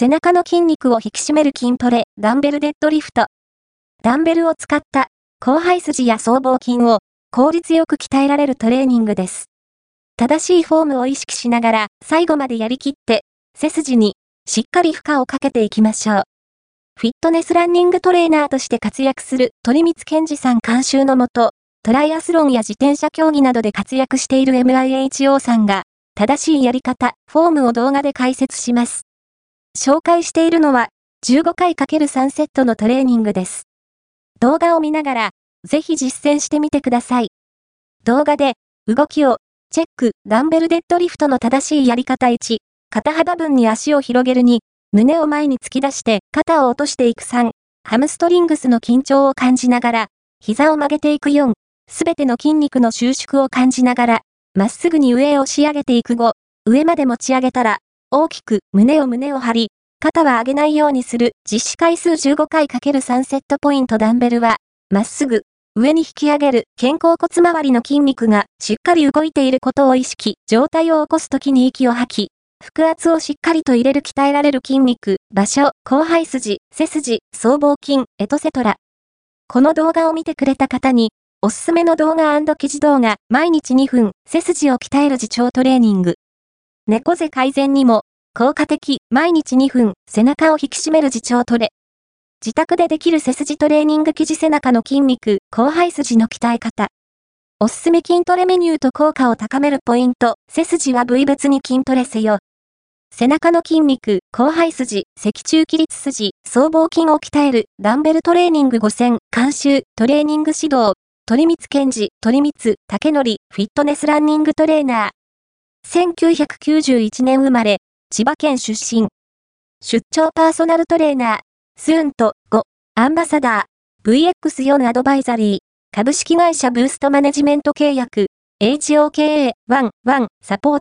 背中の筋肉を引き締める筋トレ、ダンベルデッドリフト。ダンベルを使った広背筋や僧帽筋を効率よく鍛えられるトレーニングです。正しいフォームを意識しながら最後までやりきって、背筋にしっかり負荷をかけていきましょう。フィットネスランニングトレーナーとして活躍する鳥光健二さん監修のもと、トライアスロンや自転車競技などで活躍している MIHO さんが、正しいやり方、フォームを動画で解説します。紹介しているのは、15回 ×3 セットのトレーニングです。動画を見ながら、ぜひ実践してみてください。動画で、動きを、チェック、ダンベルデッドリフトの正しいやり方1、肩幅分に足を広げる2、胸を前に突き出して肩を落としていく3、ハムストリングスの緊張を感じながら、膝を曲げていく4、すべての筋肉の収縮を感じながら、まっすぐに上へ押し上げていく後、上まで持ち上げたら、大きく胸を胸を張り、肩は上げないようにする実施回数15回 ×3 セットポイントダンベルは、まっすぐ、上に引き上げる肩甲骨周りの筋肉がしっかり動いていることを意識、状態を起こすときに息を吐き、腹圧をしっかりと入れる鍛えられる筋肉、場所、広背筋、背筋、僧帽筋、エトセトラ。この動画を見てくれた方に、おすすめの動画記事動画、毎日2分、背筋を鍛える自重トレーニング。猫背改善にも、効果的、毎日2分、背中を引き締める自重トレ。自宅でできる背筋トレーニング記事背中の筋肉、広背筋の鍛え方。おすすめ筋トレメニューと効果を高めるポイント、背筋は部位別に筋トレせよ。背中の筋肉、広背筋、脊柱起立筋、僧帽筋を鍛える、ダンベルトレーニング5000、監修、トレーニング指導、鳥光健治、鳥光、竹則、フィットネスランニングトレーナー。1991年生まれ、千葉県出身。出張パーソナルトレーナー、スーンと5、アンバサダー、VX4 アドバイザリー、株式会社ブーストマネジメント契約、HOKA11 サポート。